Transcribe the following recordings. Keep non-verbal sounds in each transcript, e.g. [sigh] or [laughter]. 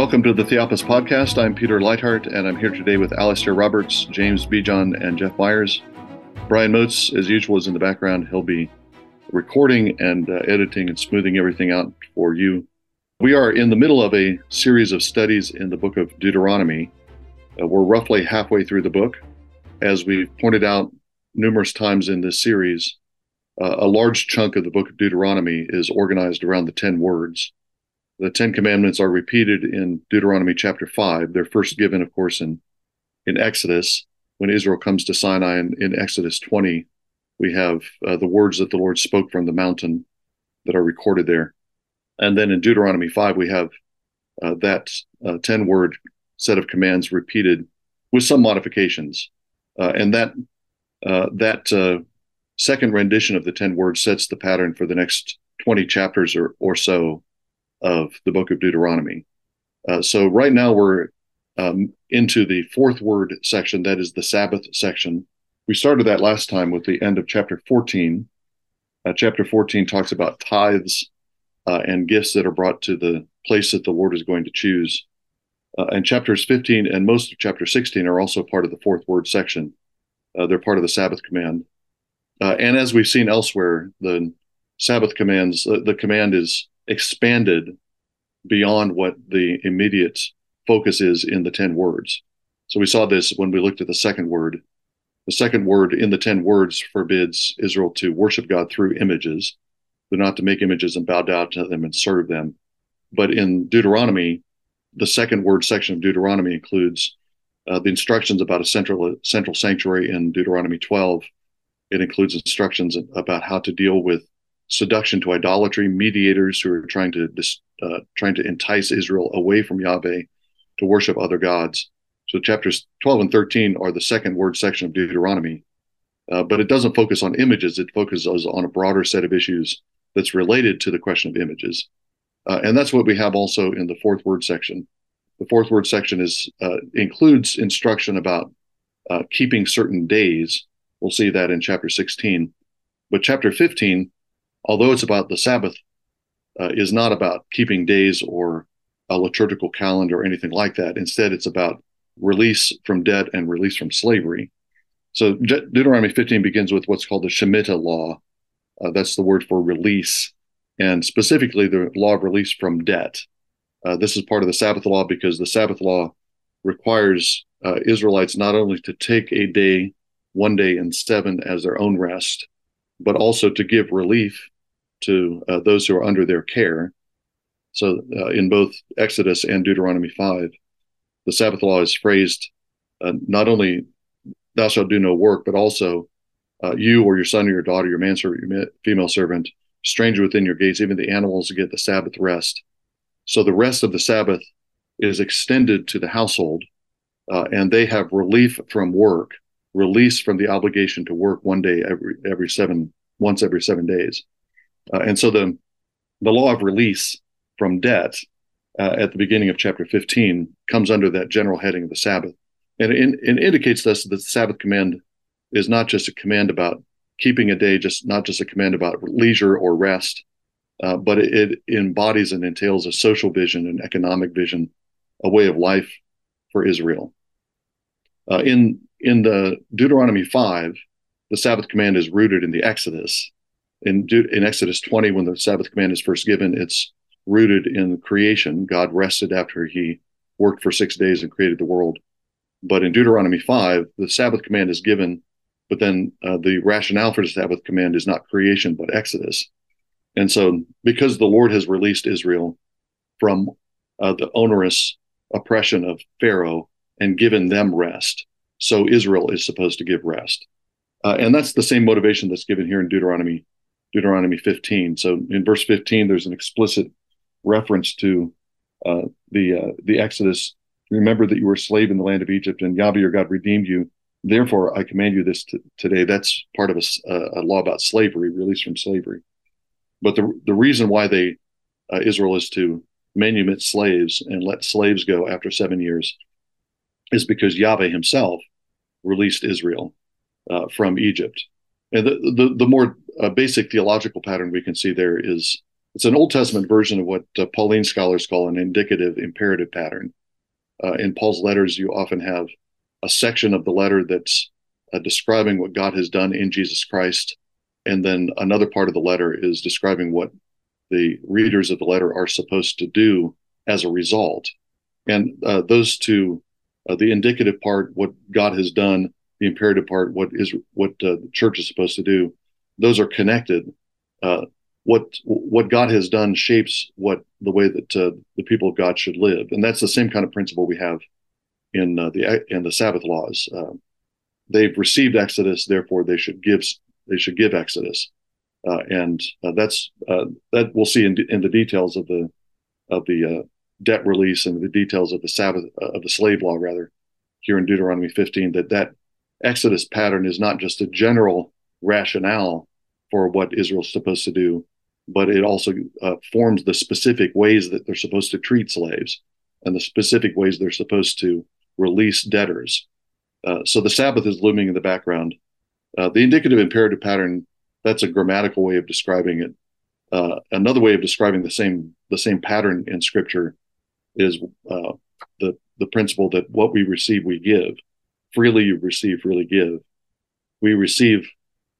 Welcome to the Theopolis Podcast. I'm Peter Leithart, and I'm here today with Alastair Roberts, James Bejon, and Jeff Meyers. Brian Moats, as usual, is in the background. He'll be recording and uh, editing and smoothing everything out for you. We are in the middle of a series of studies in the book of Deuteronomy. Uh, we're roughly halfway through the book. As we've pointed out numerous times in this series, uh, a large chunk of the book of Deuteronomy is organized around the 10 words. The Ten Commandments are repeated in Deuteronomy chapter 5. They're first given, of course, in, in Exodus. When Israel comes to Sinai in, in Exodus 20, we have uh, the words that the Lord spoke from the mountain that are recorded there. And then in Deuteronomy 5, we have uh, that uh, 10 word set of commands repeated with some modifications. Uh, and that, uh, that uh, second rendition of the 10 words sets the pattern for the next 20 chapters or, or so of the book of Deuteronomy. Uh, so right now we're um, into the fourth word section, that is the Sabbath section. We started that last time with the end of chapter 14. Uh, chapter 14 talks about tithes uh, and gifts that are brought to the place that the Lord is going to choose. Uh, and chapters 15 and most of chapter 16 are also part of the fourth word section. Uh, they're part of the Sabbath command. Uh, and as we've seen elsewhere, the Sabbath commands, the command is expanded beyond what the immediate focus is in the 10 words. So we saw this when we looked at the second word. The second word in the 10 words forbids Israel to worship God through images. They're not to make images and bow down to them and serve them. But in Deuteronomy, the second word section of Deuteronomy includes uh, the instructions about a central central sanctuary in Deuteronomy 12. It includes instructions about how to deal with seduction to idolatry, mediators who are trying to uh, trying to entice Israel away from Yahweh to worship other gods. So chapters 12 and 13 are the second word section of Deuteronomy, uh, but it doesn't focus on images. It focuses on a broader set of issues that's related to the question of images, uh, and that's what we have also in the fourth word section. The fourth word section is uh, includes instruction about uh, keeping certain days. We'll see that in chapter 16, but chapter 15 although it's about the Sabbath, uh, is not about keeping days or a liturgical calendar or anything like that. Instead, it's about release from debt and release from slavery. So De- Deuteronomy 15 begins with what's called the Shemitah law. Uh, that's the word for release, and specifically the law of release from debt. Uh, this is part of the Sabbath law because the Sabbath law requires uh, Israelites not only to take a day, one day in seven as their own rest, but also to give relief to uh, those who are under their care. So, uh, in both Exodus and Deuteronomy 5, the Sabbath law is phrased uh, not only thou shalt do no work, but also uh, you or your son or your daughter, your manservant, your female servant, stranger within your gates, even the animals get the Sabbath rest. So, the rest of the Sabbath is extended to the household, uh, and they have relief from work, release from the obligation to work one day every every seven once every seven days. Uh, and so the the law of release from debt uh, at the beginning of chapter 15 comes under that general heading of the Sabbath. And it, it indicates to us that the Sabbath command is not just a command about keeping a day, just not just a command about leisure or rest, uh, but it, it, embodies and entails a social vision, an economic vision, a way of life for Israel. Uh, in in the Deuteronomy five, the Sabbath command is rooted in the Exodus, in, in Exodus 20, when the Sabbath command is first given, it's rooted in creation. God rested after he worked for six days and created the world. But in Deuteronomy 5, the Sabbath command is given, but then uh, the rationale for the Sabbath command is not creation, but Exodus. And so, because the Lord has released Israel from uh, the onerous oppression of Pharaoh and given them rest, so Israel is supposed to give rest. Uh, and that's the same motivation that's given here in Deuteronomy Deuteronomy 15. So in verse 15, there's an explicit reference to uh, the uh, the Exodus. Remember that you were a slave in the land of Egypt, and Yahweh your God redeemed you. Therefore, I command you this t- today. That's part of a, a, law about slavery, release from slavery. But the the reason why they uh, Israel is to manumit slaves and let slaves go after seven years is because Yahweh Himself released Israel uh, from Egypt. And the, the, the more uh, basic theological pattern we can see there is it's an Old Testament version of what uh, Pauline scholars call an indicative imperative pattern. Uh, in Paul's letters, you often have a section of the letter that's uh, describing what God has done in Jesus Christ, and then another part of the letter is describing what the readers of the letter are supposed to do as a result. And uh, those two, uh, the indicative part, what God has done, the imperative part, what is what uh, the church is supposed to do, those are connected. Uh, what what God has done shapes what the way that uh, the people of God should live, and that's the same kind of principle we have in uh, the in the Sabbath laws. they've received Exodus, therefore they should give they should give Exodus. Uh, and uh, that's uh, that we'll see in, in the details of the of the debt release and the details of the Sabbath of the slave law rather here in Deuteronomy 15 that that Exodus pattern is not just a general rationale for what Israel's supposed to do, but it also uh, forms the specific ways that they're supposed to treat slaves and the specific ways they're supposed to release debtors. Uh, so the Sabbath is looming in the background. Uh, the indicative imperative pattern that's a grammatical way of describing it. Uh, another way of describing the same the same pattern in Scripture is uh, the the principle that what we receive we give. Freely you receive, freely give. We receive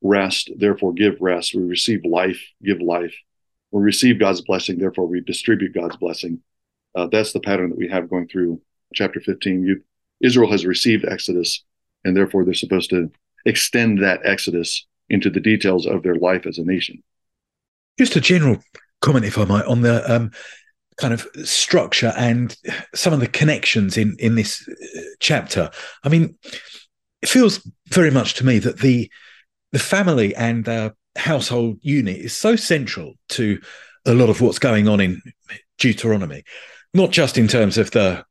rest, therefore give rest. We receive life, give life. We receive God's blessing, therefore we distribute God's blessing. Uh, that's the pattern that we have going through chapter 15. You, Israel has received Exodus, and therefore they're supposed to extend that Exodus into the details of their life as a nation. Just a general comment, if I might, on the um, kind of structure and some of the connections in in this uh, chapter. I mean, it feels very much to me that the the family and the household unit is so central to a lot of what's going on in Deuteronomy, not just in terms of the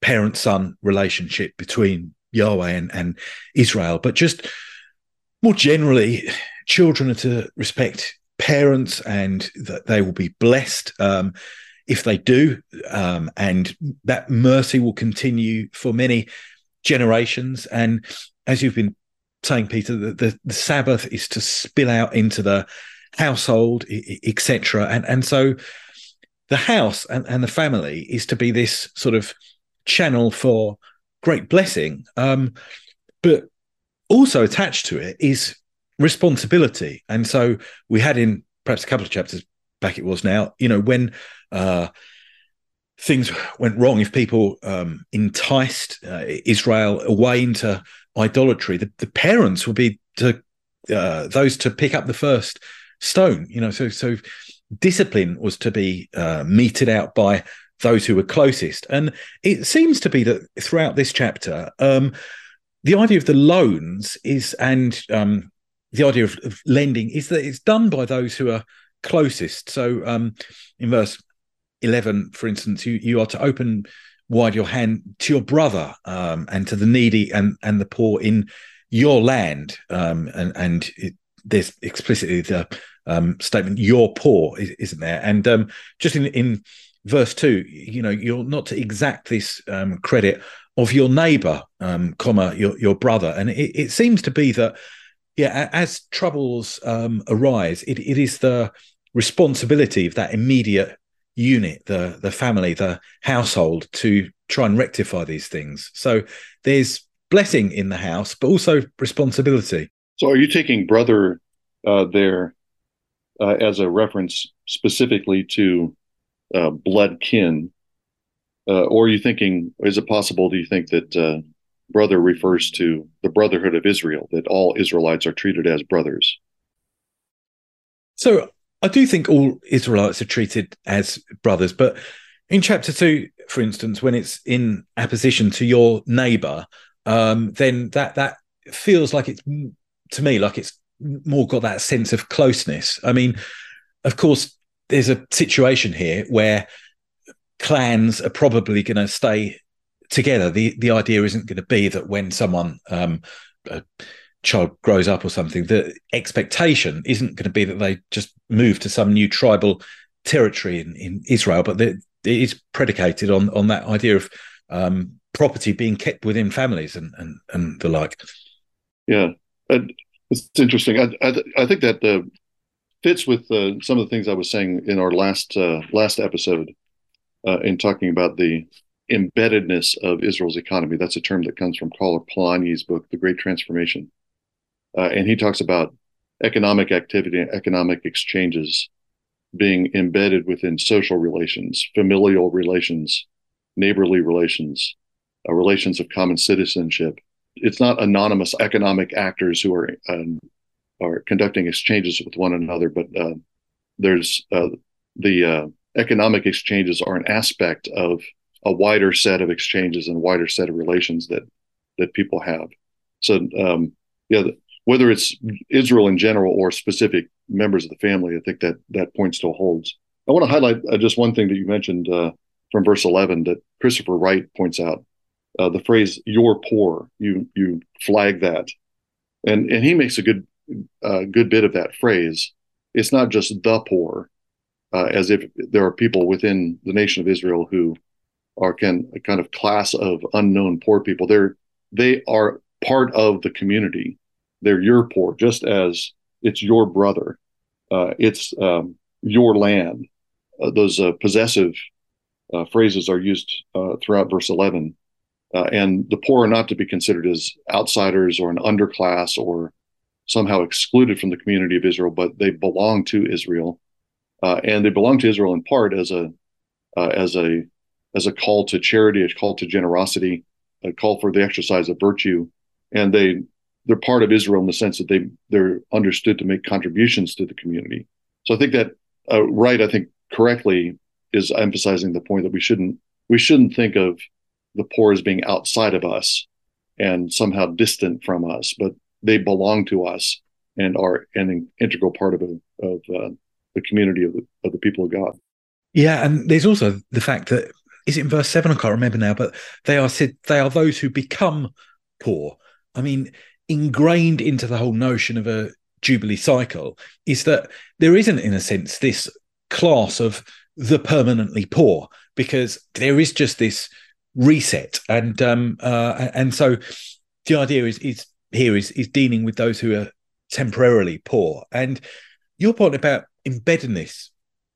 parent son relationship between Yahweh and, and Israel, but just more generally, children are to respect parents and that they will be blessed um, if they do. Um, and that mercy will continue for many generations. And as you've been saying, Peter, the, the, the Sabbath is to spill out into the household, etc. And, and so the house and, and the family is to be this sort of channel for great blessing. Um, but also attached to it is responsibility. And so we had in perhaps a couple of chapters back, it was now, you know, when uh, things went wrong, if people um, enticed uh, Israel away into idolatry, the, the parents would be to uh, those to pick up the first stone, you know, so, so discipline was to be uh, meted out by those who were closest. And it seems to be that throughout this chapter, um, the idea of the loans is and um, the idea of, of, lending is that it's done by those who are closest. So um, in verse 11, for instance, you, you are to open wide your hand to your brother um, and to the needy and, and the poor in your land. Um, and and it, there's explicitly the um, statement, you're poor, isn't there? And um, just in, in verse two, you know, you're not to exact this um, credit of your neighbor, um, comma, your, your brother. And it, it, seems to be that, yeah, as troubles um, arise, it, it is the responsibility of that immediate unit, the, the family, the household to try and rectify these things. So there's blessing in the house, but also responsibility. So are you taking brother uh, there uh, as a reference specifically to uh, blood kin uh, or are you thinking, is it possible, do you think that uh, brother refers to the brotherhood of Israel, that all Israelites are treated as brothers? So I do think all Israelites are treated as brothers, but in chapter two, for instance, when it's in opposition to your neighbor, um, then that that feels like it's to me like it's more got that sense of closeness. I mean, of course, there's a situation here where clans are probably going to stay together. The the idea isn't going to be that when someone um, a child grows up or something, the expectation isn't going to be that they just move to some new tribal territory in, in Israel, but it is predicated on on that idea of um, property being kept within families and and, and the like. Yeah, and it's interesting. I, I, I think that the fits with uh, some of the things I was saying in our last uh, last episode uh, in talking about the embeddedness of Israel's economy. That's a term that comes from Karl Polanyi's book, The Great Transformation, uh, and he talks about economic activity, and economic exchanges being embedded within social relations, familial relations, neighborly relations, uh, relations of common citizenship. It's not anonymous economic actors who are um, are conducting exchanges with one another, but uh, there's uh, the uh, economic exchanges are an aspect of a wider set of exchanges and wider set of relations that that people have. So, um, yeah, whether it's Israel in general or specific members of the family, I think that that point still holds. I want to highlight uh, just one thing that you mentioned uh, from verse 11 that Christopher Wright points out. Uh, the phrase "you're poor," you you flag that, and and he makes a good uh, good bit of that phrase. It's not just the poor, uh, as if there are people within the nation of Israel who are can a kind of class of unknown poor people. They're they are part of the community. They're your poor, just as it's your brother. Uh, it's um, your land. Uh, those uh, possessive uh, phrases are used uh, throughout verse 11. Uh, and the poor are not to be considered as outsiders or an underclass or somehow excluded from the community of Israel, but they belong to Israel. and they belong to Israel in part as a as a as a call to charity, a call to generosity, a call for the exercise of virtue, and they they're part of Israel in the sense that they they're understood to make contributions to the community. So I think that uh, Wright, I think correctly, is emphasizing the point that we shouldn't we shouldn't think of the poor as being outside of us and somehow distant from us, but they belong to us and are an integral part of a, of uh, the community of the, of the people of God. Yeah, and there's also the fact that is it in verse seven? I can't remember now, but they are said they are those who become poor. I mean, ingrained into the whole notion of a jubilee cycle is that there isn't, in a sense, this class of the permanently poor because there is just this reset, and um, uh, and so the idea is is here is is dealing with those who are temporarily poor. And your point about embedding this,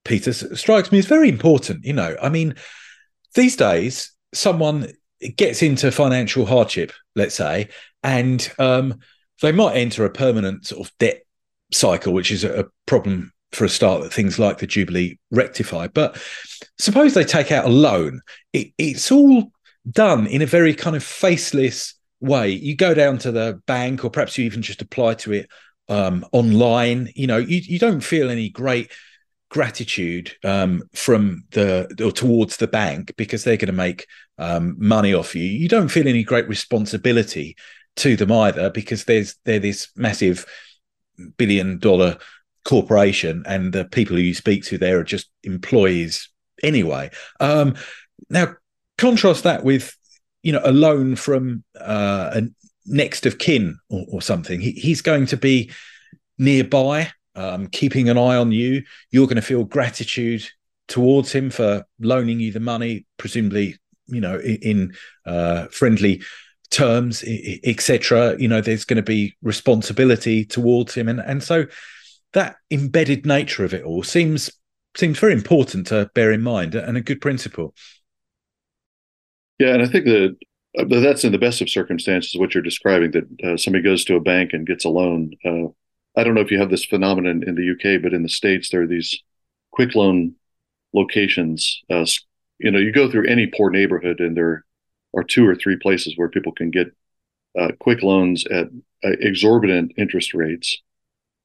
Peter, strikes me as very important. You know, I mean, these days, someone gets into financial hardship, let's say, and um, they might enter a permanent sort of debt cycle, which is a problem for a start that things like the Jubilee rectify. But suppose they take out a loan, it, it's all done in a very kind of faceless way. You go down to the bank, or perhaps you even just apply to it um, online. You know, you, you don't feel any great gratitude um, from the or towards the bank because they're going to make um, money off you. You don't feel any great responsibility to them either because there's they're this massive billion dollar corporation and the people who you speak to there are just employees anyway. Um, now contrast that with you know a loan from uh, a next of kin or, or something. He, he's going to be nearby um, keeping an eye on you. You're going to feel gratitude towards him for loaning you the money, presumably, you know, in, in uh, friendly terms, etc. You know, there's going to be responsibility towards him, and and so that embedded nature of it all seems seems very important to bear in mind and a good principle. Yeah, and I think that that's in the best of circumstances what you're describing that uh, somebody goes to a bank and gets a loan. Uh, I don't know if you have this phenomenon in the UK, but in the States, there are these quick loan locations. Uh, you know, you go through any poor neighborhood, and there are two or three places where people can get uh, quick loans at uh, exorbitant interest rates.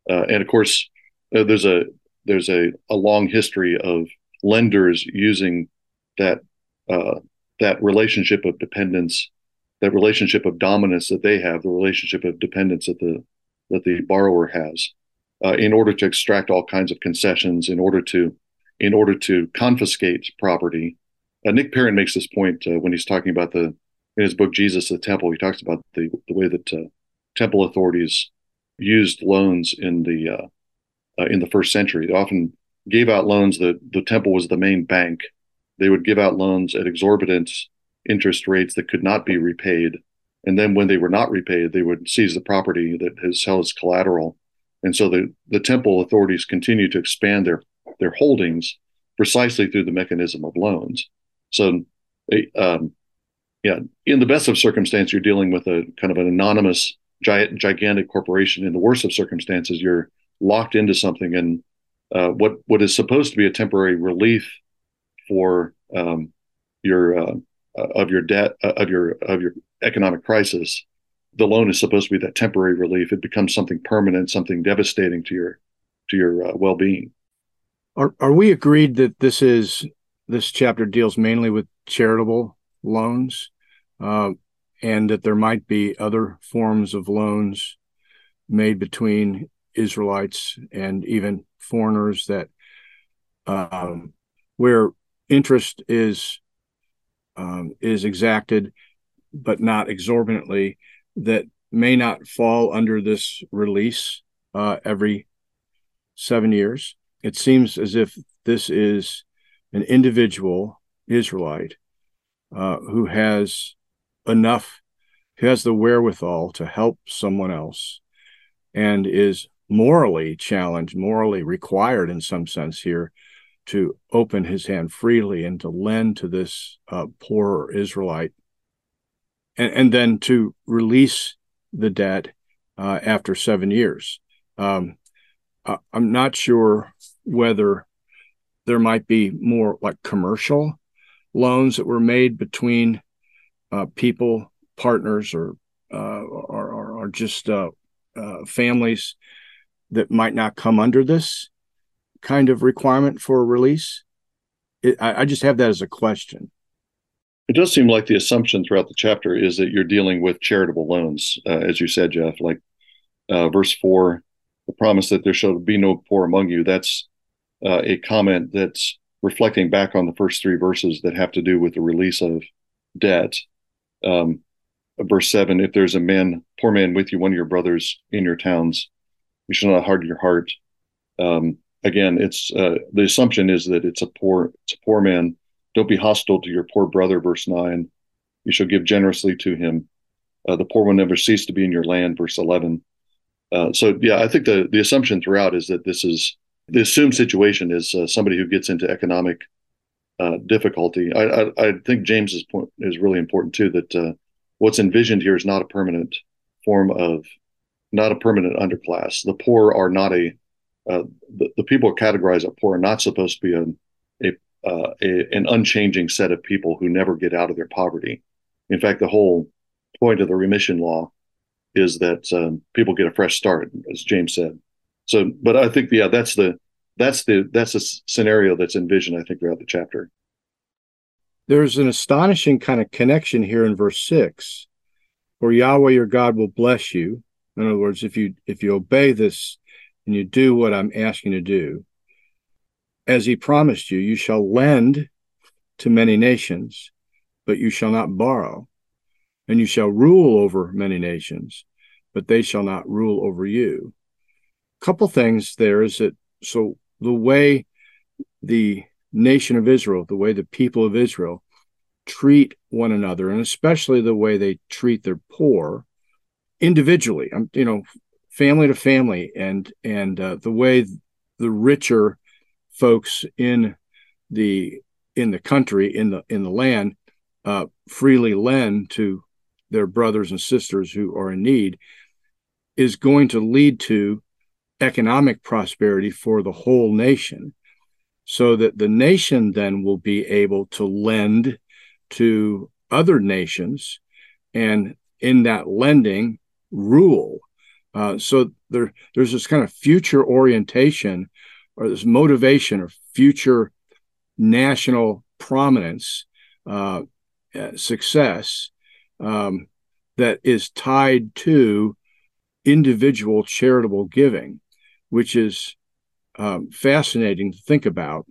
Uh, and of course, uh, there's a there's a, a long history of lenders using that uh, that relationship of dependence, that relationship of dominance that they have, the relationship of dependence that the that the borrower has uh, in order to extract all kinds of concessions, in order to in order to confiscate property. Uh, Nick Perrin makes this point uh, when he's talking about the in his book Jesus the Temple. He talks about the the way that uh, temple authorities used loans in the uh, uh, in the first century. They often gave out loans. that the temple was the main bank. They would give out loans at exorbitant interest rates that could not be repaid and then when they were not repaid, they would seize the property that has held as collateral and so the the temple authorities continue to expand their their holdings precisely through the mechanism of loans. So, um, yeah, in the best of circumstances, you're dealing with a kind of an anonymous giant, gigantic corporation. In the worst of circumstances, you're locked into something, and uh, what what is supposed to be a temporary relief for um, your uh, of your debt uh, of your of your economic crisis, the loan is supposed to be that temporary relief. It becomes something permanent, something devastating to your to your uh, well being. Are are we agreed that this is this chapter deals mainly with charitable loans, uh, and that there might be other forms of loans made between Israelites and even foreigners that um, where interest is um, is exacted, but not exorbitantly, that may not fall under this release uh, every seven years. It seems as if this is an individual Israelite uh, who has enough, who has the wherewithal to help someone else and is morally challenged, morally required in some sense here to open his hand freely and to lend to this uh, poor Israelite and, and then to release the debt uh, after seven years. Um, I'm not sure whether there might be more like commercial loans that were made between uh, people, partners, or uh, or, or, or, just uh, uh, families that might not come under this kind of requirement for release. It, I, I, just have that as a question. It does seem like the assumption throughout the chapter is that you're dealing with charitable loans, uh, as you said, Jeff. Like uh, verse four, the promise that there shall be no poor among you. That's uh, a comment that's reflecting back on the first three verses that have to do with the release of debt. Um, verse seven: If there's a man, poor man with you, one of your brothers in your towns, you shall not harden your heart. Um, again, it's uh, the assumption is that it's a poor, it's a poor man. Don't be hostile to your poor brother. Verse nine: You shall give generously to him. Uh, the poor will never cease to be in your land. Verse eleven. Uh, so yeah, I think the the assumption throughout is that this is the assumed situation is uh, somebody who gets into economic uh, difficulty. I, I, I, think James's point is really important too. That uh, what's envisioned here is not a permanent form of, not a permanent underclass. The poor are not a, uh, the, the people categorized as poor are not supposed to be a, a, uh, a, an unchanging set of people who never get out of their poverty. In fact, the whole point of the remission law is that um, people get a fresh start, as James said. So, but I think yeah, that's the that's the that's a scenario that's envisioned. I think throughout the chapter. There's an astonishing kind of connection here in verse six, where Yahweh your God will bless you. In other words, if you if you obey this and you do what I'm asking you to do, as He promised you, you shall lend to many nations, but you shall not borrow, and you shall rule over many nations, but they shall not rule over you couple things there is that so the way the nation of Israel, the way the people of Israel treat one another, and especially the way they treat their poor individually, um, you know, family to family, and and uh, the way the richer folks in the in the country in the in the land uh, freely lend to their brothers and sisters who are in need is going to lead to economic prosperity for the whole nation so that the nation then will be able to lend to other nations and in that lending rule. Uh, so there there's this kind of future orientation or this motivation or future national prominence uh, uh success um, that is tied to individual charitable giving which is um, fascinating to think about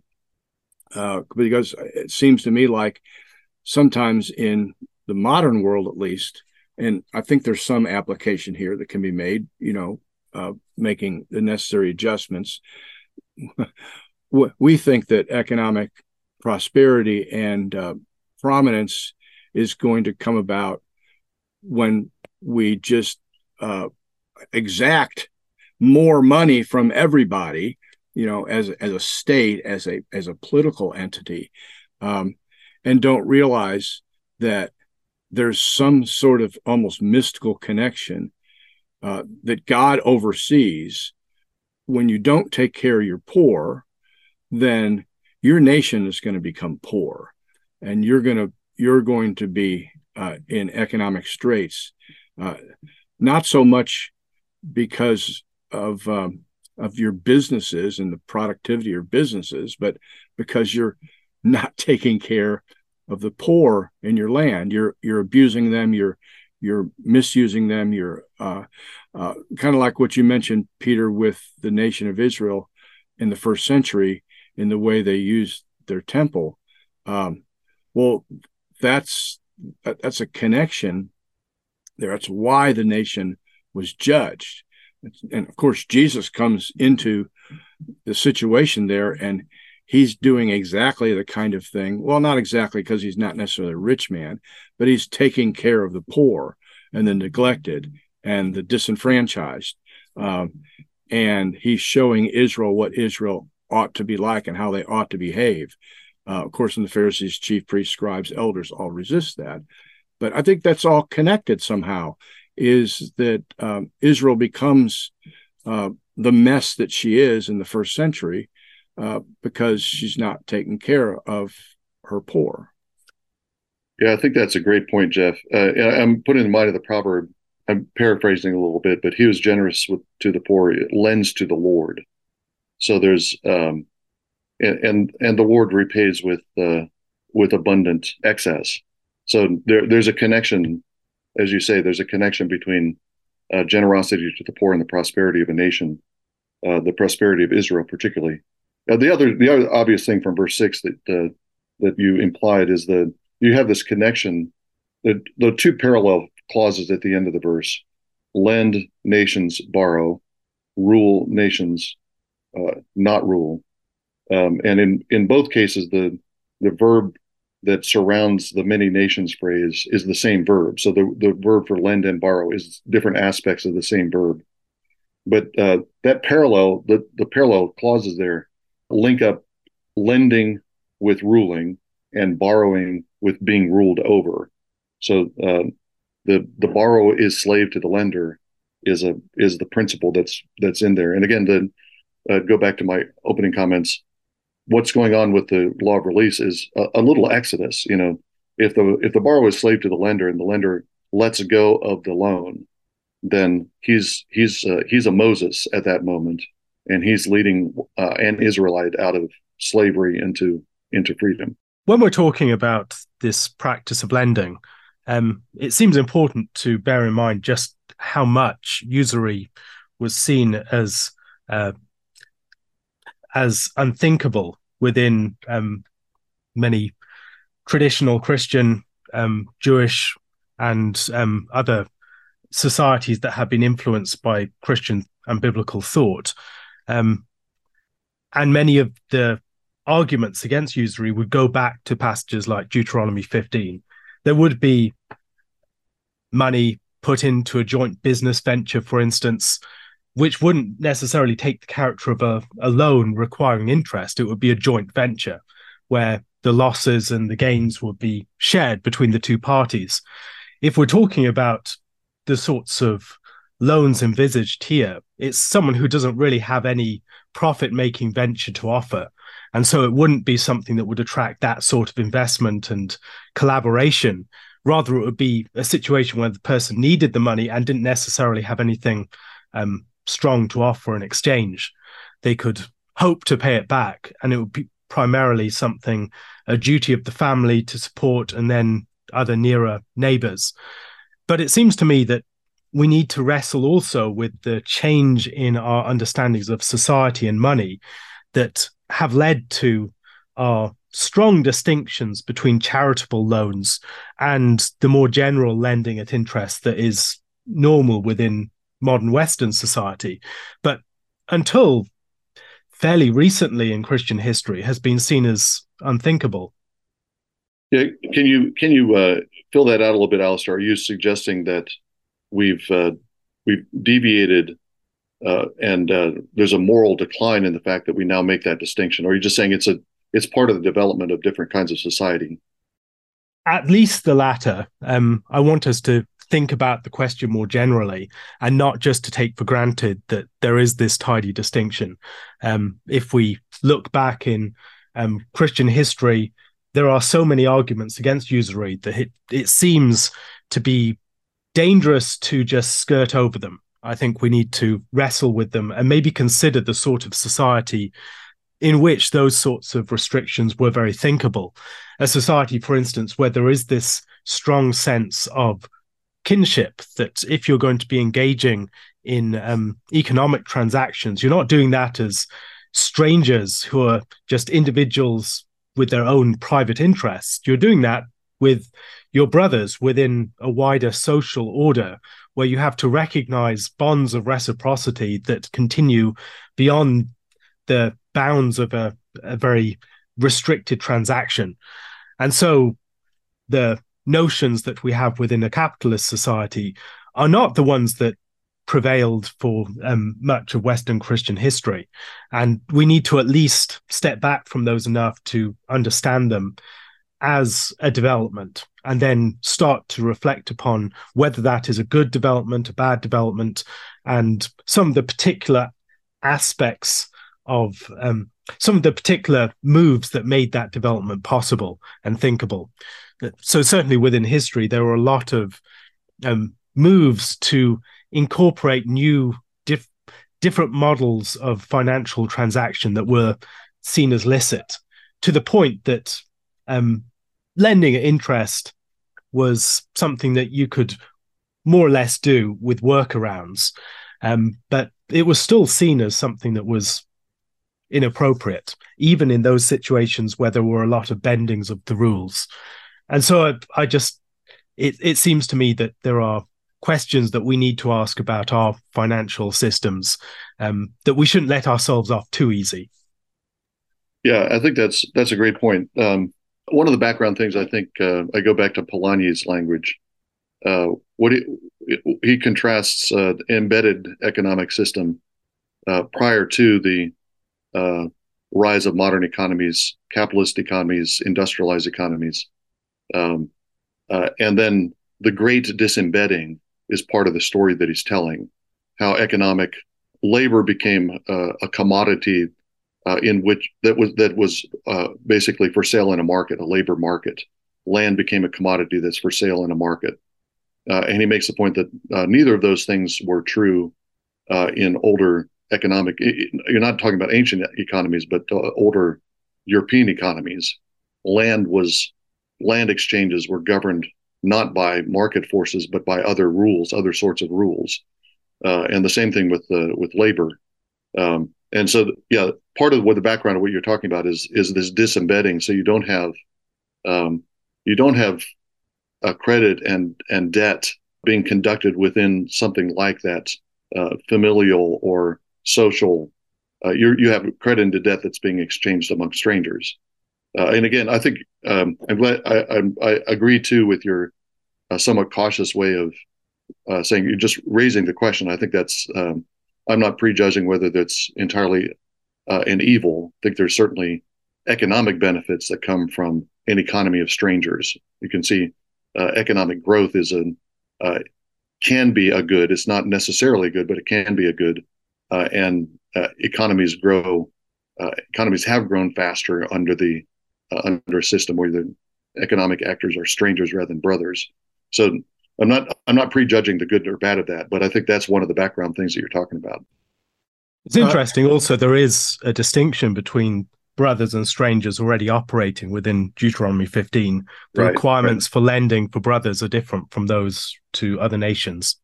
uh, because it seems to me like sometimes in the modern world, at least, and I think there's some application here that can be made, you know, uh, making the necessary adjustments. [laughs] we think that economic prosperity and uh, prominence is going to come about when we just uh, exact more money from everybody, you know, as as a state, as a as a political entity, um, and don't realize that there's some sort of almost mystical connection uh, that God oversees. When you don't take care of your poor, then your nation is going to become poor, and you're going to you're going to be uh, in economic straits. Uh, not so much because of um, of your businesses and the productivity of businesses, but because you're not [laughs] taking care of the poor in your land. You're you're abusing them. You're you're misusing them. You're uh, uh, kind of like what you mentioned, Peter, with the nation of Israel in the first century in the way they used their temple. Um, well, that's that's a connection there. That's why the nation was judged. And of course, Jesus comes into the situation there and he's doing exactly the kind of thing. Well, not exactly because he's not necessarily a rich man, but he's taking care of the poor and the neglected and the disenfranchised. Um, and he's showing Israel what Israel ought to be like and how they ought to behave. Uh, of course, in the Pharisees, chief priests, scribes, elders all resist that. But I think that's all connected somehow. Is that um, Israel becomes uh, the mess that she is in the first century uh, because she's not taking care of her poor. Yeah, I think that's a great point, Jeff. Uh, I'm putting in mind of the proverb. I'm paraphrasing a little bit, but he was generous with, to the poor, lends to the Lord. So there's um, and and, and the Lord repays with uh, with abundant excess. So there, there's a connection, as you say, there's a connection between uh, generosity to the poor and the prosperity of a nation, uh, the prosperity of Israel, particularly. Uh, the other, the other obvious thing from verse six that uh, that you implied is that you have this connection. The the two parallel clauses at the end of the verse: lend nations borrow, rule nations uh, not rule. Um, and in in both cases, the the verb that surrounds the many nations phrase is the same verb. So the, the verb for lend and borrow is different aspects of the same verb. But uh, that parallel, the, the parallel clauses there link up lending with ruling and borrowing with being ruled over. So uh, the the borrow is slave to the lender is a is the principle that's that's in there. And again, to uh, go back to my opening comments, what's going on with the law of release is a, a, little exodus. You know, if the if the borrower is slave to the lender and the lender lets go of the loan, then he's he's uh, he's a Moses at that moment, and he's leading uh, an Israelite out of slavery into into freedom. When we're talking about this practice of lending, um, it seems important to bear in mind just how much usury was seen as uh, as unthinkable within um, many traditional Christian, um, Jewish, and um, other societies that have been influenced by Christian and biblical thought. Um, and many of the arguments against usury would go back to passages like Deuteronomy 15. There would be money put into a joint business venture, for instance, which wouldn't necessarily take the character of a, a loan requiring interest. It would be a joint venture where the losses and the gains would be shared between the two parties. If we're talking about the sorts of loans envisaged here, it's someone who doesn't really have any profit making venture to offer. And so it wouldn't be something that would attract that sort of investment and collaboration. Rather, it would be a situation where the person needed the money and didn't necessarily have anything um, strong to offer in exchange, they could hope to pay it back. And it would be primarily something, a duty of the family to support and then other nearer neighbors. But it seems to me that we need to wrestle also with the change in our understandings of society and money that have led to our strong distinctions between charitable loans and the more general lending at interest that is normal within modern Western society. But until fairly recently in Christian history, has been seen as unthinkable. Yeah, can you can you uh, fill that out a little bit, Alastair? Are you suggesting that we've uh, we've deviated uh, and uh, there's a moral decline in the fact that we now make that distinction? Or are you just saying it's a it's part of the development of different kinds of society? At least the latter. Um, I want us to think about the question more generally and not just to take for granted that there is this tidy distinction. Um, if we look back in um, Christian history, there are so many arguments against usury that it, it seems to be dangerous to just skirt over them. I think we need to wrestle with them and maybe consider the sort of society in which those sorts of restrictions were very thinkable. A society, for instance, where there is this strong sense of kinship that if you're going to be engaging in um, economic transactions, you're not doing that as strangers who are just individuals with their own private interests. You're doing that with your brothers within a wider social order where you have to recognize bonds of reciprocity that continue beyond the bounds of a, a very restricted transaction. And so the notions that we have within a capitalist society are not the ones that prevailed for um, much of Western Christian history. And we need to at least step back from those enough to understand them as a development and then start to reflect upon whether that is a good development, a bad development, and some of the particular aspects of um, some of the particular moves that made that development possible and thinkable. So certainly within history, there were a lot of um, moves to incorporate new dif- different models of financial transaction that were seen as licit to the point that um, lending at interest was something that you could more or less do with workarounds. Um, but it was still seen as something that was inappropriate, even in those situations where there were a lot of bendings of the rules. And so I, I just, it, it seems to me that there are questions that we need to ask about our financial systems um, that we shouldn't let ourselves off too easy. Yeah, I think that's that's a great point. Um, one of the background things I think uh, I go back to Polanyi's language. Uh, what he, he contrasts uh, embedded economic system uh, prior to the uh, rise of modern economies, capitalist economies, industrialized economies, um, uh, and then the great disembedding is part of the story that he's telling. How economic labor became a commodity uh, in which that was that was uh, basically for sale in a market, a labor market. Land became a commodity that's for sale in a market, uh, and he makes the point that uh, neither of those things were true uh, in older economic. You're not talking about ancient economies, but uh, older European economies. Land was land exchanges were governed not by market forces, but by other rules, other sorts of rules, and the same thing with with labor. Um, and so yeah part of what the background of what you're talking about is is this disembedding so you don't have um, you don't have a credit and and debt being conducted within something like that uh, familial or social uh, you you have credit and debt that's being exchanged among strangers uh, and again i think um, i'm glad I, I, I agree too with your uh, somewhat cautious way of uh, saying you're just raising the question i think that's um, I'm not prejudging whether that's entirely uh, an evil. I think there's certainly economic benefits that come from an economy of strangers. You can see uh, economic growth is a uh, can be a good. It's not necessarily good, but it can be a good. Uh, and uh, economies grow. Uh, economies have grown faster under the under a system where the economic actors are strangers rather than brothers. So I'm not I'm not prejudging the good or bad of that, but I think that's one of the background things that you're talking about. It's interesting. also, there is a distinction between brothers and strangers already operating within Deuteronomy 15. The right, requirements right. for lending for brothers are different from those to other nations.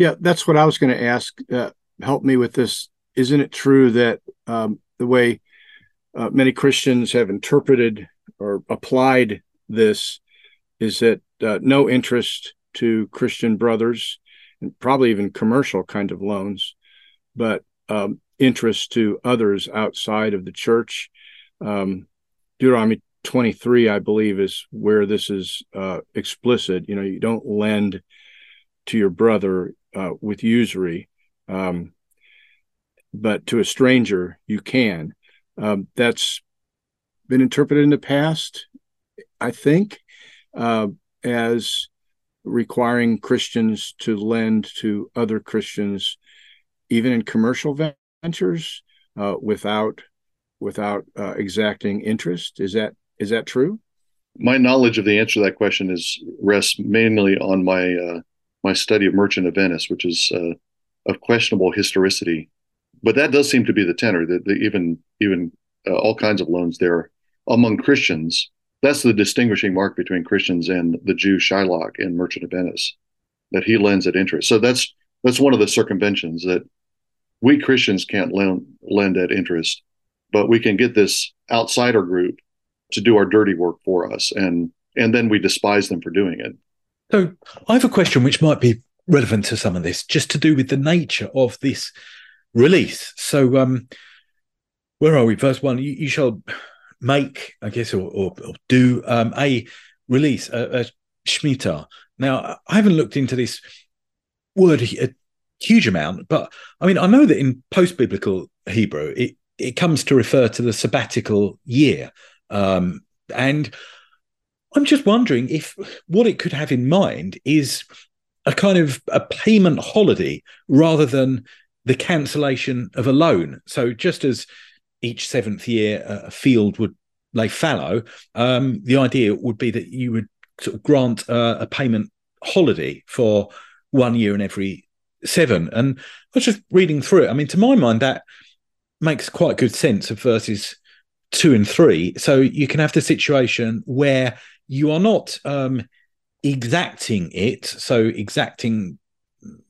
Yeah, that's what I was going to ask. Uh, help me with this. Isn't it true that um, the way uh, many Christians have interpreted or applied this is that uh, no interest to Christian brothers and probably even commercial kind of loans, but um, interest to others outside of the church. Um, Deuteronomy 23, I believe, is where this is uh, explicit. You know, you don't lend to your brother uh, with usury, um, but to a stranger you can. Um, that's been interpreted in the past, I think, uh, as requiring Christians to lend to other Christians, even in commercial ventures, uh, without without uh, exacting interest. Is that is that true? My knowledge of the answer to that question is rests mainly on my uh, my study of Merchant of Venice, which is uh, of questionable historicity. But that does seem to be the tenor that even even uh, all kinds of loans there among Christians. That's the distinguishing mark between Christians and the Jew Shylock in Merchant of Venice, that he lends at interest. So that's that's one of the circumventions that we Christians can't lend, lend at interest, but we can get this outsider group to do our dirty work for us, and and then we despise them for doing it. So I have a question which might be relevant to some of this, just to do with the nature of this release. So, um, where are we? Verse one: you, you shall make, I guess, or, or, or do um, a release, a, a shmita. Now, I haven't looked into this word a huge amount, but I mean, I know that in post-biblical Hebrew, it it comes to refer to the sabbatical year, um, and I'm just wondering if what it could have in mind is a kind of a payment holiday rather than the cancellation of a loan. So just as each seventh year a field would lay fallow, um, the idea would be that you would sort of grant uh, a payment holiday for one year in every seven. And I was just reading through it. I mean, to my mind, that makes quite good sense of verses two and three. So you can have the situation where you are not um, exacting it, so exacting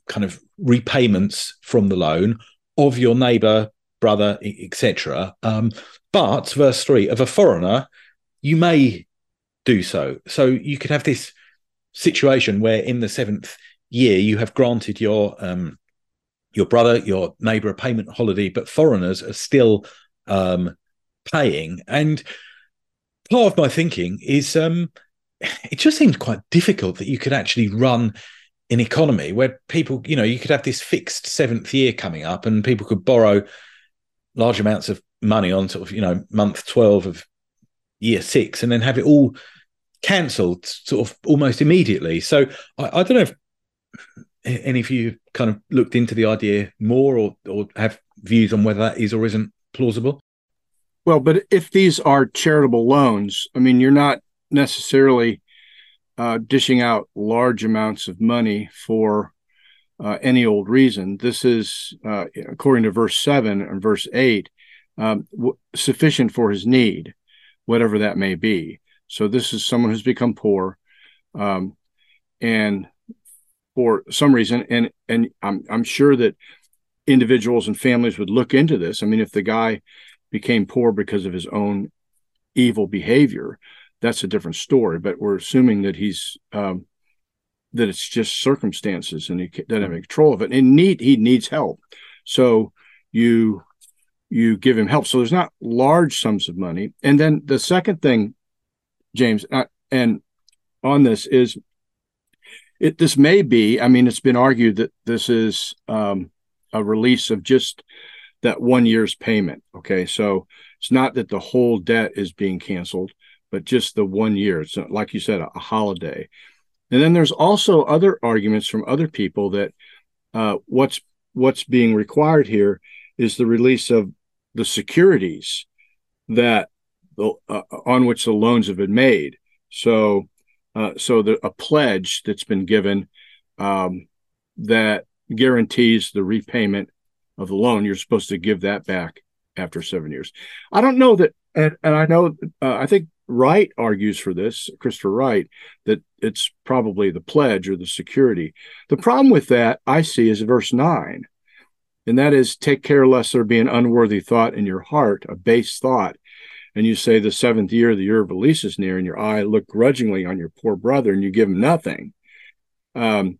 kind of repayments from the loan of your neighbor, brother, etc. Um, but verse three of a foreigner, you may do so. So you could have this situation where in the seventh year you have granted your um, your brother, your neighbor a payment holiday, but foreigners are still um, paying. And part of my thinking is um, it just seems quite difficult that you could actually run an economy where people, you know, you could have this fixed seventh year coming up and people could borrow large amounts of money on sort of, you know, month 12 of year six and then have it all cancelled sort of almost immediately. So I, I don't know if any of you kind of looked into the idea more or, or have views on whether that is or isn't plausible. Well, but if these are charitable loans, I mean, you're not necessarily uh, dishing out large amounts of money for uh, any old reason. This is, uh, according to verse 7 and verse 8, um, w- sufficient for his need, whatever that may be. So this is someone who's become poor. Um, and for some reason, and and I'm I'm sure that individuals and families would look into this. I mean, if the guy became poor because of his own evil behavior, that's a different story. But we're assuming that he's um, that it's just circumstances and he doesn't have control of it. And need he needs help, so you you give him help. So there's not large sums of money. And then the second thing, James, uh, and on this is it. This may be. I mean, it's been argued that this is um, a release of just that one year's payment. Okay, so it's not that the whole debt is being canceled but just the one year. It's like you said, a, a holiday. And then there's also other arguments from other people that uh, what's what's being required here is the release of the securities that uh, on which the loans have been made. So, uh, so the, a pledge that's been given um, that guarantees the repayment of the loan. You're supposed to give that back after seven years. I don't know that, and, and I know uh, I think Wright argues for this, Christopher Wright, that it's probably the pledge or the security. The problem with that I see is verse 9, and that is take care lest there be an unworthy thought in your heart, a base thought. And you say the seventh year, the year of release is near, and your eye look grudgingly on your poor brother, and you give him nothing. Um,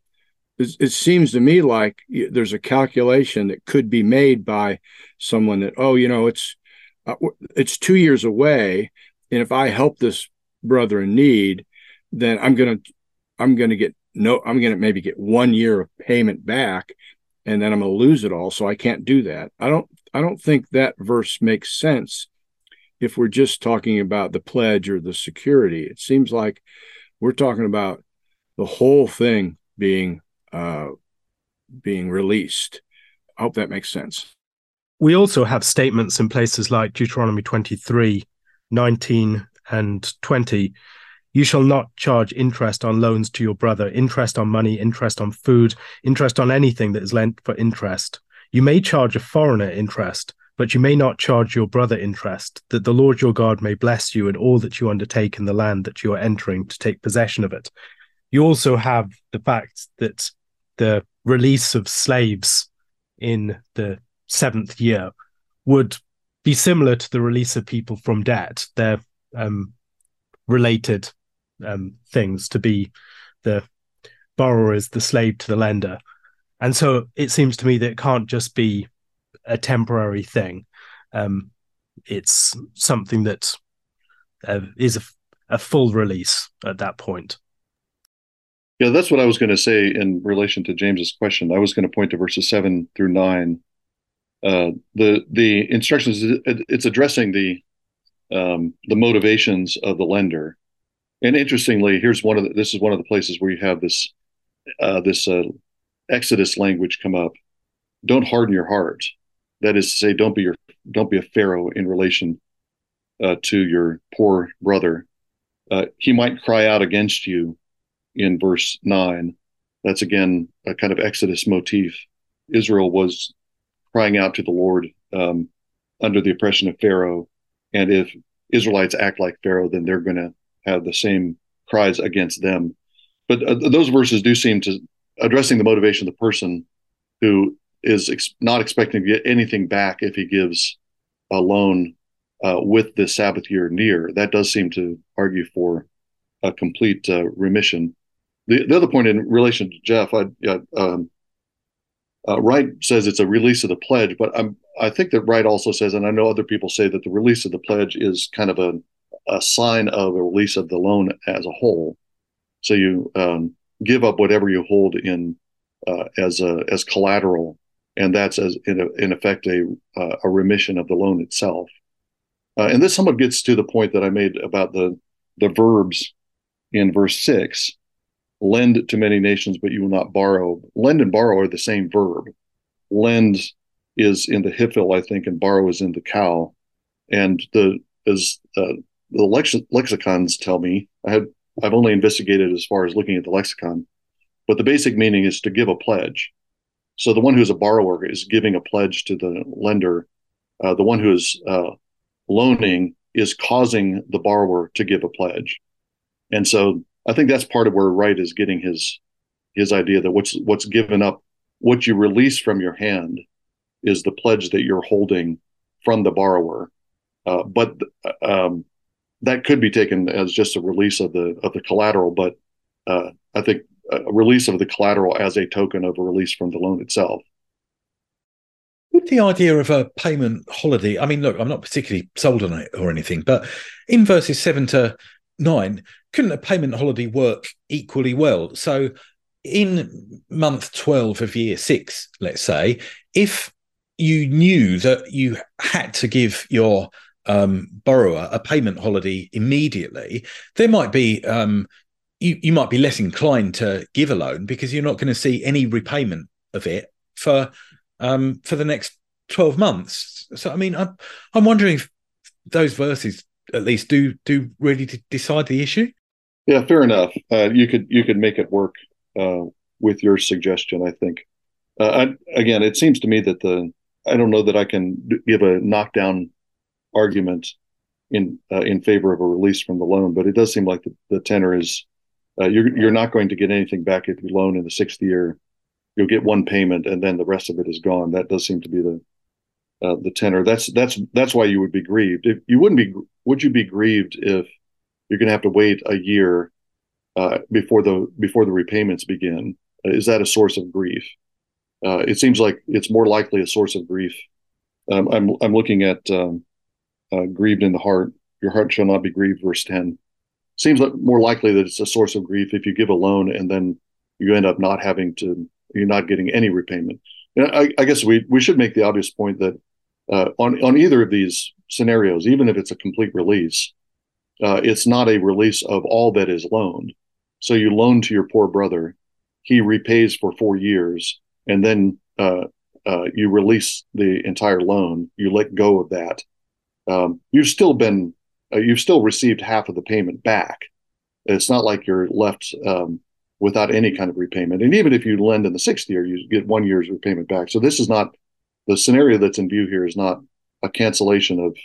it, it seems to me like there's a calculation that could be made by someone that, oh, you know, it's uh, it's two years away and if I help this brother in need, then I'm gonna I'm gonna get no, I'm to maybe get one year of payment back and then I'm to lose it all. So I can't do that. I don't, I don't think that verse makes sense if we're just talking about the pledge or the security. It seems like we're talking about the whole thing being, uh, being released. I hope that makes sense. We also have statements in places like Deuteronomy 23, 19, and 20 you shall not charge interest on loans to your brother, interest on money, interest on food, interest on anything that is lent for interest. You may charge a foreigner interest, but you may not charge your brother interest, that the Lord your God may bless you in all that you undertake in the land that you are entering to take possession of it. You also have the fact that the release of slaves in the seventh year would be similar to the release of people from debt. They're um, related um, things to be the borrower is the slave to the lender. And so it seems to me that it can't just be a temporary thing. Um, it's something that uh, is a, a full release at that point. Yeah, that's what I was going to say in relation to James's question. I was going to point to verses seven through nine. Uh, the the instructions it's addressing the um, the motivations of the lender, and interestingly, here's one of the, this is one of the places where you have this uh, this uh, Exodus language come up. Don't harden your heart. That is to say, don't be your don't be a pharaoh in relation uh, to your poor brother. Uh, he might cry out against you in verse nine. That's again a kind of Exodus motif. Israel was crying out to the Lord um, under the oppression of Pharaoh, and if Israelites act like Pharaoh, then they're going to have the same cries against them. But uh, those verses do seem to addressing the motivation of the person who is ex- not expecting to get anything back if he gives a loan uh, with the Sabbath year near. That does seem to argue for a complete uh, remission. The, the other point in relation to Jeff, I, um, uh, Wright says it's a release of the pledge, but I'm, I think that Wright also says, and I know other people say that the release of the pledge is kind of a a sign of a release of the loan as a whole. So you um, give up whatever you hold in uh, as a, as collateral, and that's as in, a, in effect a uh, a remission of the loan itself. Uh, and this somewhat gets to the point that I made about the the verbs in verse six: lend to many nations, but you will not borrow. Lend and borrow are the same verb. Lend is in the hifil, I think, and borrow is in the qal. And the as uh, the lex- lexicons tell me I have I've only investigated as far as looking at the lexicon, but the basic meaning is to give a pledge. So the one who is a borrower is giving a pledge to the lender. Uh, the one who is uh, loaning is causing the borrower to give a pledge, and so I think that's part of where Wright is getting his his idea that what's what's given up, what you release from your hand, is the pledge that you're holding from the borrower. Uh, but um, that could be taken as just a release of the of the collateral, but uh, I think a release of the collateral as a token of a release from the loan itself. With the idea of a payment holiday, I mean, look, I'm not particularly sold on it or anything, but in verses seven to nine, couldn't a payment holiday work equally well? So, in month 12 of year six, let's say, if you knew that you had to give your um, borrower a payment holiday immediately, there might be um, you, you might be less inclined to give a loan because you're not going to see any repayment of it for um, for the next 12 months. So I mean, I'm, I'm wondering if those verses at least do do really decide the issue. Yeah, fair enough. Uh, you could you could make it work uh, with your suggestion. I think. Uh, I, again, it seems to me that the I don't know that I can give a knockdown argument in uh, in favor of a release from the loan, but it does seem like the, the tenor is uh, you're you're not going to get anything back if you loan in the sixth year. You'll get one payment, and then the rest of it is gone. That does seem to be the uh, the tenor. That's that's that's why you would be grieved. If you wouldn't be, would you be grieved if you're going to have to wait a year uh, before the before the repayments begin? is that a source of grief? Uh, it seems like it's more likely a source of grief. Um, I'm I'm looking at um, uh, grieved in the heart. Your heart shall not be grieved, verse 10. Seems like more likely that it's a source of grief if you give a loan and then you end up not having to you're not getting any repayment. I, I, guess we we should make the obvious point that uh, on on either of these scenarios, even if it's a complete release, uh, it's not a release of all that is loaned. So you loan to your poor brother, he repays for four years, and then uh, uh you release the entire loan. You let go of that. Um, you've still been uh, you've still received half of the payment back. It's not like you're left um, without any kind of repayment. And even if you lend in the sixth year, you get one year's repayment back. So this is not the scenario that's in view here is not a cancellation of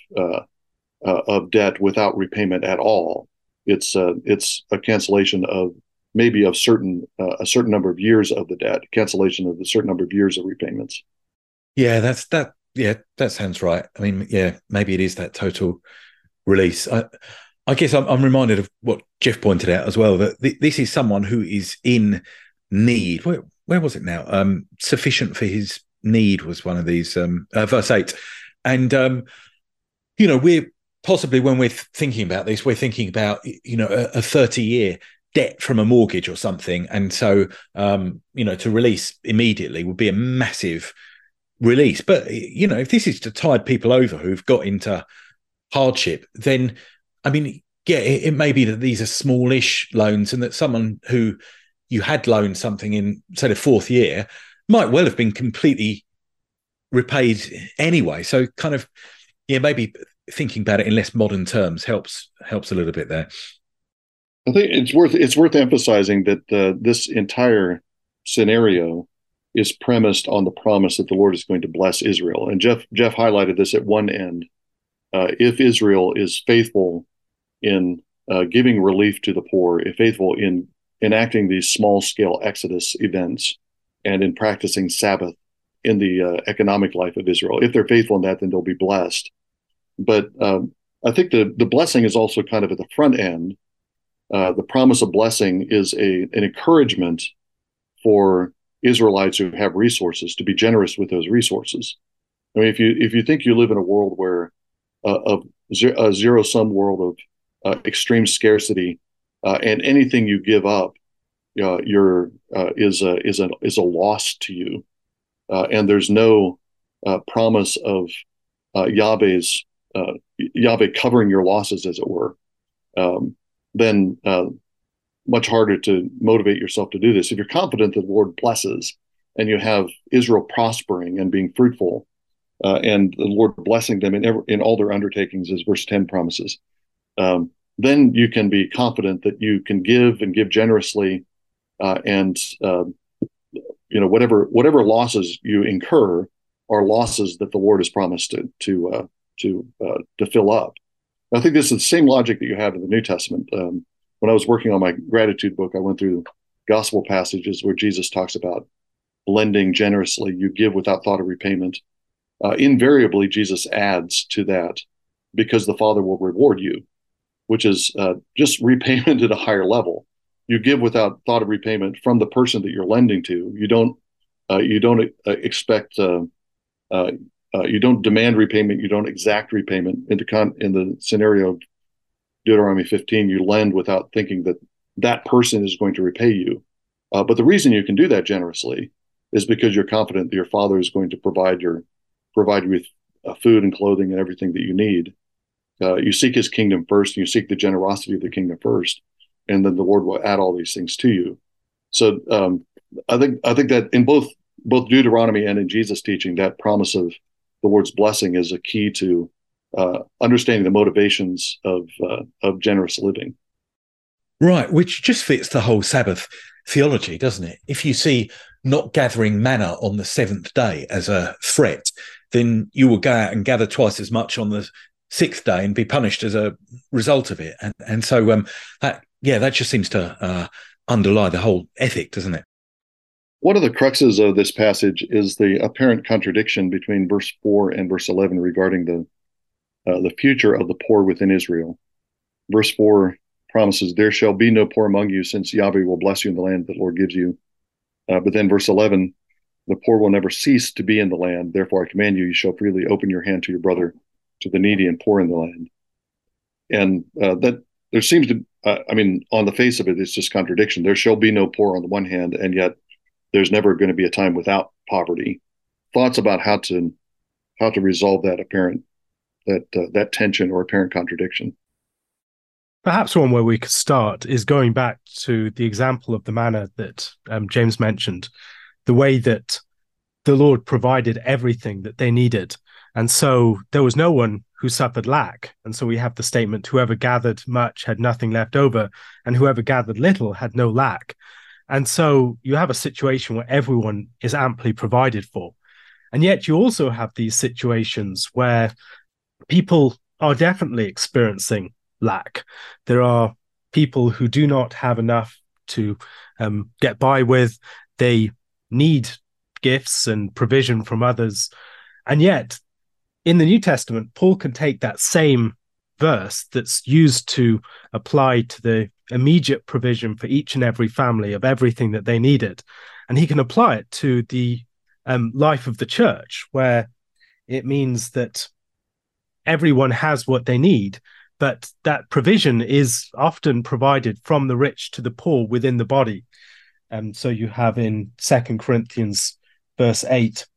uh, of debt without repayment at all. It's uh, it's a cancellation of maybe of certain uh, a certain number of years of the debt, cancellation of a certain number of years of repayments. Yeah, that's that. Yeah, that sounds right. I mean, yeah, maybe it is that total release. I, I guess I'm, I'm, reminded of what Jeff pointed out as well that th- this is someone who is in need. Where, where was it now? Um, sufficient for his need was one of these um, uh, verse eight, and um, you know we're possibly when we're thinking about this, we're thinking about you know a, a 30 year debt from a mortgage or something, and so um, you know to release immediately would be a massive release. But you know if this is to tide people over who've got into hardship, then I mean, yeah, it, it, may be that these are smallish loans and that someone who you had loaned something in, say, the fourth year might well have been completely repaid anyway. So, kind of, yeah, maybe thinking about it in less modern terms helps helps a little bit there. I think it's worth it's worth emphasizing that uh, this entire scenario is premised on the promise that the Lord is going to bless Israel. And Jeff Jeff highlighted this at one end. Uh, if Israel is faithful in uh, giving relief to the poor, if faithful in enacting these small scale Exodus events, and in practicing Sabbath in the uh, economic life of Israel. If they're faithful in that, then they'll be blessed. But um, I think the the blessing is also kind of at the front end. Uh, the promise of blessing is a an encouragement for Israelites who have resources to be generous with those resources. I mean, if you if you think you live in a world where uh, a zero sum world of uh, extreme scarcity, uh, and anything you give up, uh, your uh, is a is a is a loss to you, uh, and there's no promise of uh, Yahweh covering your losses, as it were. Um, then much harder to motivate yourself to do this. If you're confident that the Lord blesses, and you have Israel prospering and being fruitful, and the Lord blessing them in every, in all their undertakings, as verse ten promises. Um, then you can be confident that you can give and give generously, uh, and uh, you know whatever whatever losses you incur are losses that the Lord has promised to to uh, to uh, to fill up. I think this is the same logic that you have in the New Testament. Um, when I was working on my gratitude book, I went through gospel passages where Jesus talks about lending generously. You give without thought of repayment. Uh, invariably, Jesus adds to that because the Father will reward you which is uh, just repayment [laughs] at a higher level. You give without thought of repayment from the person that you're lending to. You don't uh, you don't uh, expect uh, uh, uh, you don't demand repayment. You don't exact repayment. In the con- in the scenario of Deuteronomy 15, you lend without thinking that that person is going to repay you. but the reason you can do that generously is because you're confident that your father is going to provide your provide you with food and clothing and everything that you need uh, you seek his kingdom first, and you seek the generosity of the kingdom first, and then the Lord will add all these things to you. So um, I think I think that in both both Deuteronomy and in Jesus' teaching, that promise of the Lord's blessing is a key to uh, understanding the motivations of uh, of generous living. Right, which just fits the whole Sabbath theology, doesn't it? If you see not gathering manna on the seventh day as a threat, then you will go out and gather twice as much on the sixth day and be punished as a result of it. And and so um, that yeah, that just seems to uh, underlie the whole ethic, doesn't it? One of the cruxes of this passage is the apparent contradiction between verse four and verse eleven regarding the uh, the future of the poor within Israel. Verse four promises, "There shall be no poor among you, since Yahweh will bless you in the land that the Lord gives you." Uh, but then verse eleven, the poor will never cease to be in the land. Therefore, I command you: you shall freely open your hand to your brother to the needy and poor in the land. And uh, that there seems to, uh, I mean, on the face of it, it's just contradiction. There shall be no poor on the one hand, and yet there's never going to be a time without poverty. Thoughts about how to how to resolve that apparent that uh, that tension or apparent contradiction. Perhaps one where we could start is going back to the example of the manna that um, James mentioned, the way that the Lord provided everything that they needed. And so there was no one who suffered lack. And so we have the statement whoever gathered much had nothing left over, and whoever gathered little had no lack. And so you have a situation where everyone is amply provided for. And yet you also have these situations where people are definitely experiencing lack. There are people who do not have enough to um, get by with. They need gifts and provision from others. And yet, in the New Testament, Paul can take that same verse that's used to apply to the immediate provision for each and every family of everything that they needed. And he can apply it to the um, life of the church, where it means that everyone has what they need, but that provision is often provided from the rich to the poor within the body. And um, so you have in Second Corinthians verse eight.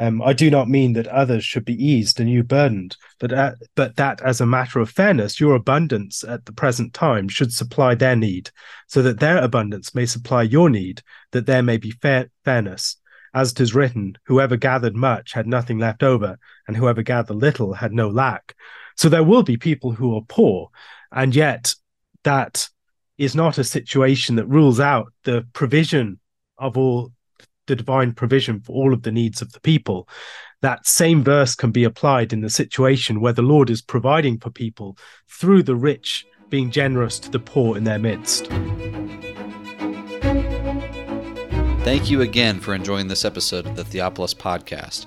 Um, I do not mean that others should be eased and you burdened, but but that as a matter of fairness, your abundance at the present time should supply their need, so that their abundance may supply your need, that there may be fair, fairness. As it is written, whoever gathered much had nothing left over, and whoever gathered little had no lack. So there will be people who are poor, and yet that is not a situation that rules out the provision of all the divine provision for all of the needs of the people. That same verse can be applied in the situation where the Lord is providing for people through the rich being generous to the poor in their midst. Thank you again for enjoying this episode of the Theopolis Podcast.